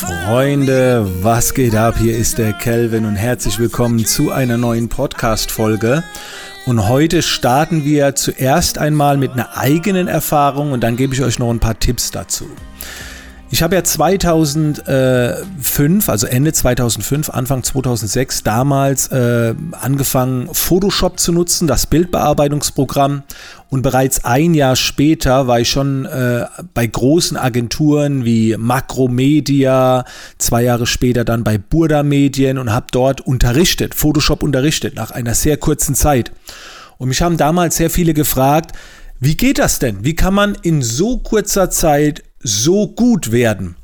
Freunde, was geht ab? Hier ist der Kelvin und herzlich willkommen zu einer neuen Podcast-Folge. Und heute starten wir zuerst einmal mit einer eigenen Erfahrung und dann gebe ich euch noch ein paar Tipps dazu. Ich habe ja 2005, also Ende 2005, Anfang 2006 damals äh, angefangen, Photoshop zu nutzen, das Bildbearbeitungsprogramm. Und bereits ein Jahr später war ich schon äh, bei großen Agenturen wie Makromedia, zwei Jahre später dann bei Burda Medien und habe dort unterrichtet, Photoshop unterrichtet, nach einer sehr kurzen Zeit. Und mich haben damals sehr viele gefragt, wie geht das denn? Wie kann man in so kurzer Zeit so gut werden.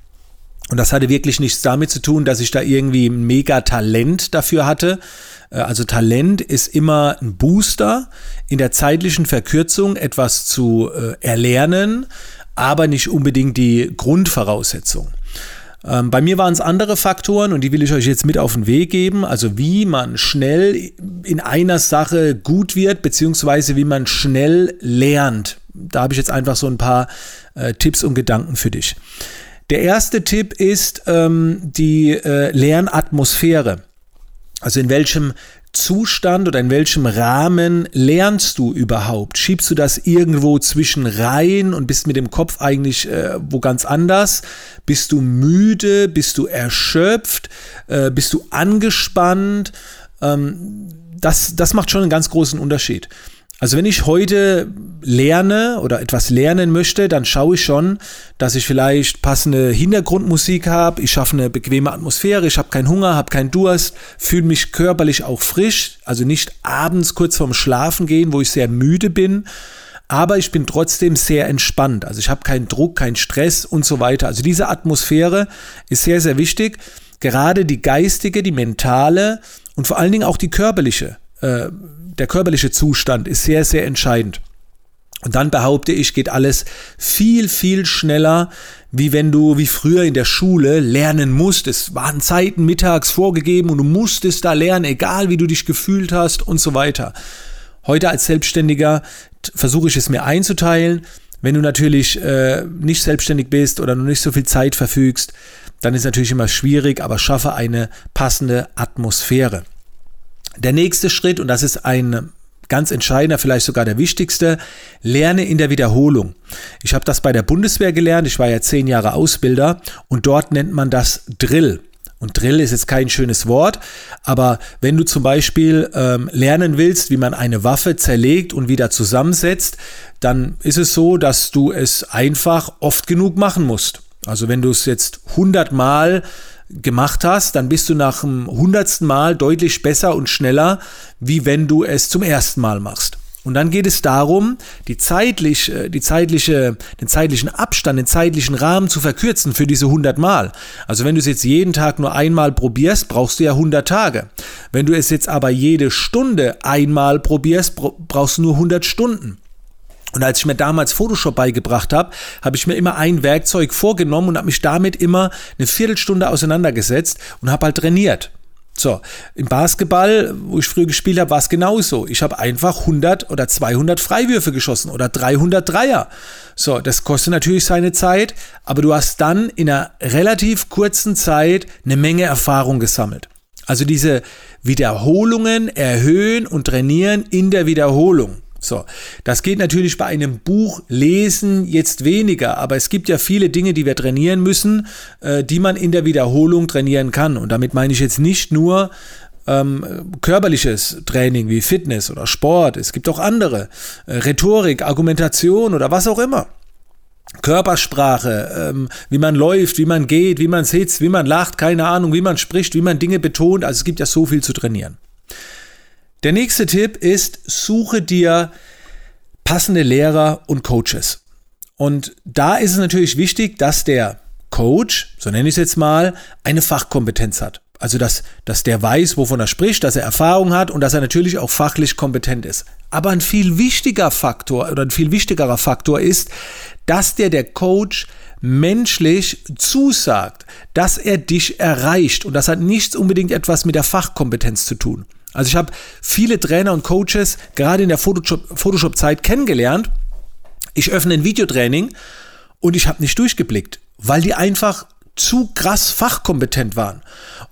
Und das hatte wirklich nichts damit zu tun, dass ich da irgendwie mega Talent dafür hatte. Äh, also Talent ist immer ein Booster in der zeitlichen Verkürzung etwas zu äh, erlernen, aber nicht unbedingt die Grundvoraussetzung. Ähm, bei mir waren es andere Faktoren und die will ich euch jetzt mit auf den Weg geben. Also wie man schnell in einer Sache gut wird, beziehungsweise wie man schnell lernt. Da habe ich jetzt einfach so ein paar äh, Tipps und Gedanken für dich. Der erste Tipp ist ähm, die äh, Lernatmosphäre. Also in welchem Zustand oder in welchem Rahmen lernst du überhaupt? Schiebst du das irgendwo zwischen rein und bist mit dem Kopf eigentlich äh, wo ganz anders? Bist du müde? Bist du erschöpft? Äh, bist du angespannt? Ähm, das, das macht schon einen ganz großen Unterschied. Also wenn ich heute lerne oder etwas lernen möchte, dann schaue ich schon, dass ich vielleicht passende Hintergrundmusik habe, ich schaffe eine bequeme Atmosphäre, ich habe keinen Hunger, habe keinen Durst, fühle mich körperlich auch frisch, also nicht abends kurz vorm Schlafen gehen, wo ich sehr müde bin, aber ich bin trotzdem sehr entspannt. Also ich habe keinen Druck, keinen Stress und so weiter. Also diese Atmosphäre ist sehr, sehr wichtig. Gerade die geistige, die mentale und vor allen Dingen auch die körperliche. Äh, der körperliche Zustand ist sehr, sehr entscheidend. Und dann behaupte ich, geht alles viel, viel schneller, wie wenn du wie früher in der Schule lernen musst. Es waren Zeiten mittags vorgegeben und du musstest da lernen, egal wie du dich gefühlt hast und so weiter. Heute als Selbstständiger versuche ich es mir einzuteilen. Wenn du natürlich äh, nicht selbstständig bist oder noch nicht so viel Zeit verfügst, dann ist es natürlich immer schwierig, aber schaffe eine passende Atmosphäre. Der nächste Schritt, und das ist ein ganz entscheidender, vielleicht sogar der wichtigste, lerne in der Wiederholung. Ich habe das bei der Bundeswehr gelernt, ich war ja zehn Jahre Ausbilder und dort nennt man das Drill. Und Drill ist jetzt kein schönes Wort, aber wenn du zum Beispiel ähm, lernen willst, wie man eine Waffe zerlegt und wieder zusammensetzt, dann ist es so, dass du es einfach oft genug machen musst. Also wenn du es jetzt 100 Mal gemacht hast, dann bist du nach dem hundertsten Mal deutlich besser und schneller, wie wenn du es zum ersten Mal machst. Und dann geht es darum, die zeitlich, äh, die zeitliche, den zeitlichen Abstand, den zeitlichen Rahmen zu verkürzen für diese 100 Mal. Also wenn du es jetzt jeden Tag nur einmal probierst, brauchst du ja 100 Tage. Wenn du es jetzt aber jede Stunde einmal probierst, brauchst du nur 100 Stunden. Und als ich mir damals Photoshop beigebracht habe, habe ich mir immer ein Werkzeug vorgenommen und habe mich damit immer eine Viertelstunde auseinandergesetzt und habe halt trainiert. So, im Basketball, wo ich früher gespielt habe, war es genauso. Ich habe einfach 100 oder 200 Freiwürfe geschossen oder 300 Dreier. So, das kostet natürlich seine Zeit, aber du hast dann in einer relativ kurzen Zeit eine Menge Erfahrung gesammelt. Also diese Wiederholungen erhöhen und trainieren in der Wiederholung. So, das geht natürlich bei einem Buch lesen jetzt weniger, aber es gibt ja viele Dinge, die wir trainieren müssen, äh, die man in der Wiederholung trainieren kann. Und damit meine ich jetzt nicht nur ähm, körperliches Training wie Fitness oder Sport, es gibt auch andere, äh, Rhetorik, Argumentation oder was auch immer. Körpersprache, ähm, wie man läuft, wie man geht, wie man sitzt, wie man lacht, keine Ahnung, wie man spricht, wie man Dinge betont. Also es gibt ja so viel zu trainieren. Der nächste Tipp ist, suche dir passende Lehrer und Coaches. Und da ist es natürlich wichtig, dass der Coach, so nenne ich es jetzt mal, eine Fachkompetenz hat. Also, dass, dass der weiß, wovon er spricht, dass er Erfahrung hat und dass er natürlich auch fachlich kompetent ist. Aber ein viel wichtiger Faktor oder ein viel wichtigerer Faktor ist, dass der der Coach menschlich zusagt, dass er dich erreicht. Und das hat nichts unbedingt etwas mit der Fachkompetenz zu tun. Also ich habe viele Trainer und Coaches gerade in der Photoshop-Zeit kennengelernt. Ich öffne ein Videotraining und ich habe nicht durchgeblickt, weil die einfach zu krass fachkompetent waren.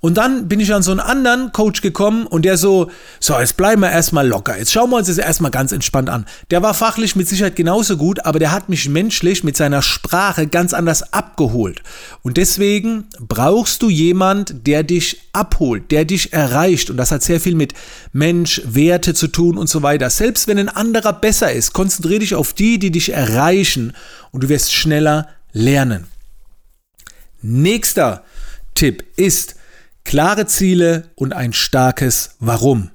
Und dann bin ich an so einen anderen Coach gekommen und der so, so, jetzt bleiben wir erstmal locker. Jetzt schauen wir uns das erstmal ganz entspannt an. Der war fachlich mit Sicherheit genauso gut, aber der hat mich menschlich mit seiner Sprache ganz anders abgeholt. Und deswegen brauchst du jemand, der dich abholt, der dich erreicht. Und das hat sehr viel mit Mensch, Werte zu tun und so weiter. Selbst wenn ein anderer besser ist, konzentriere dich auf die, die dich erreichen und du wirst schneller lernen. Nächster Tipp ist klare Ziele und ein starkes Warum.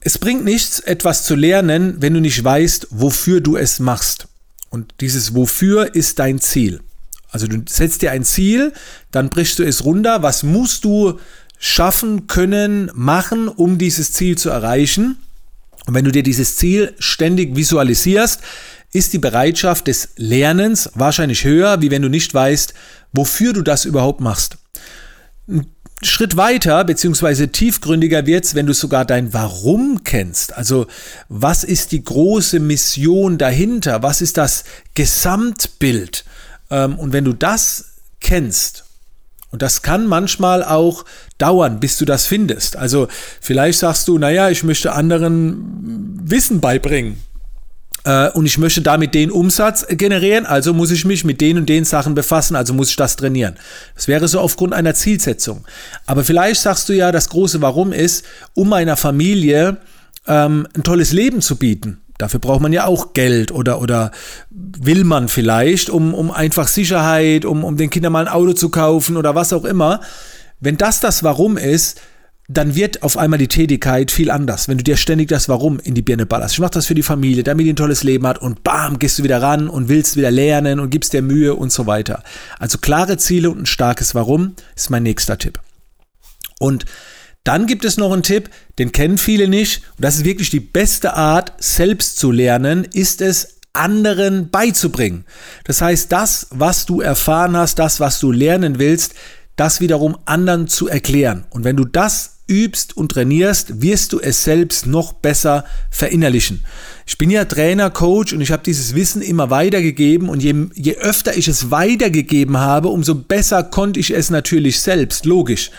Es bringt nichts, etwas zu lernen, wenn du nicht weißt, wofür du es machst. Und dieses Wofür ist dein Ziel. Also du setzt dir ein Ziel, dann brichst du es runter. Was musst du schaffen, können, machen, um dieses Ziel zu erreichen? Und wenn du dir dieses Ziel ständig visualisierst, ist die Bereitschaft des Lernens wahrscheinlich höher, wie wenn du nicht weißt, wofür du das überhaupt machst. Ein Schritt weiter beziehungsweise tiefgründiger wird's, wenn du sogar dein Warum kennst. Also was ist die große Mission dahinter? Was ist das Gesamtbild? Ähm, und wenn du das kennst, und das kann manchmal auch dauern, bis du das findest. Also vielleicht sagst du, naja, ich möchte anderen Wissen beibringen äh, und ich möchte damit den Umsatz generieren, also muss ich mich mit den und den Sachen befassen, also muss ich das trainieren. Das wäre so aufgrund einer Zielsetzung. Aber vielleicht sagst du ja, das große Warum ist, um meiner Familie ähm, ein tolles Leben zu bieten. Dafür braucht man ja auch Geld oder, oder will man vielleicht, um, um einfach Sicherheit, um, um den Kindern mal ein Auto zu kaufen oder was auch immer. Wenn das das Warum ist, dann wird auf einmal die Tätigkeit viel anders, wenn du dir ständig das Warum in die Birne ballerst. Ich mache das für die Familie, damit die ein tolles Leben hat und bam, gehst du wieder ran und willst wieder lernen und gibst dir Mühe und so weiter. Also klare Ziele und ein starkes Warum ist mein nächster Tipp. Und dann gibt es noch einen Tipp, den kennen viele nicht und das ist wirklich die beste Art, selbst zu lernen, ist es anderen beizubringen. Das heißt, das, was du erfahren hast, das, was du lernen willst, das wiederum anderen zu erklären. Und wenn du das übst und trainierst, wirst du es selbst noch besser verinnerlichen. Ich bin ja Trainer, Coach und ich habe dieses Wissen immer weitergegeben und je, je öfter ich es weitergegeben habe, umso besser konnte ich es natürlich selbst, logisch.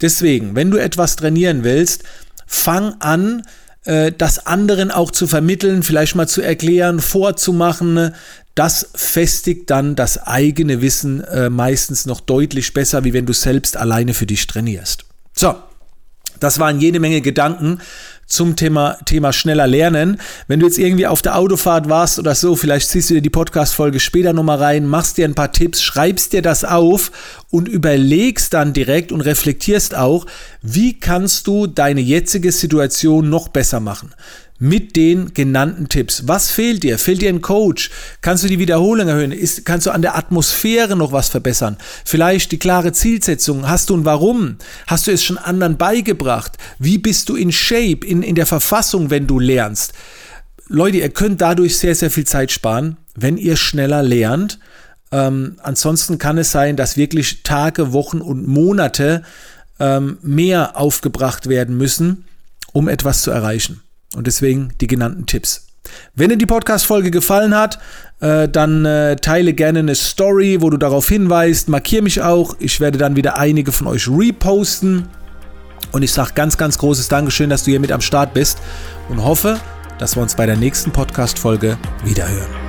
Deswegen, wenn du etwas trainieren willst, fang an, äh, das anderen auch zu vermitteln, vielleicht mal zu erklären, vorzumachen. Das festigt dann das eigene Wissen äh, meistens noch deutlich besser, wie wenn du selbst alleine für dich trainierst. So, das waren jede Menge Gedanken zum Thema, Thema schneller lernen. Wenn du jetzt irgendwie auf der Autofahrt warst oder so, vielleicht ziehst du dir die Podcast-Folge später nochmal rein, machst dir ein paar Tipps, schreibst dir das auf und überlegst dann direkt und reflektierst auch, wie kannst du deine jetzige Situation noch besser machen mit den genannten Tipps. Was fehlt dir? Fehlt dir ein Coach? Kannst du die Wiederholung erhöhen? Ist, kannst du an der Atmosphäre noch was verbessern? Vielleicht die klare Zielsetzung. Hast du ein Warum? Hast du es schon anderen beigebracht? Wie bist du in Shape, in, in der Verfassung, wenn du lernst? Leute, ihr könnt dadurch sehr, sehr viel Zeit sparen, wenn ihr schneller lernt. Ähm, ansonsten kann es sein, dass wirklich Tage, Wochen und Monate ähm, mehr aufgebracht werden müssen, um etwas zu erreichen. Und deswegen die genannten Tipps. Wenn dir die Podcast-Folge gefallen hat, äh, dann äh, teile gerne eine Story, wo du darauf hinweist. Markiere mich auch. Ich werde dann wieder einige von euch reposten. Und ich sage ganz, ganz großes Dankeschön, dass du hier mit am Start bist und hoffe, dass wir uns bei der nächsten Podcast-Folge wiederhören.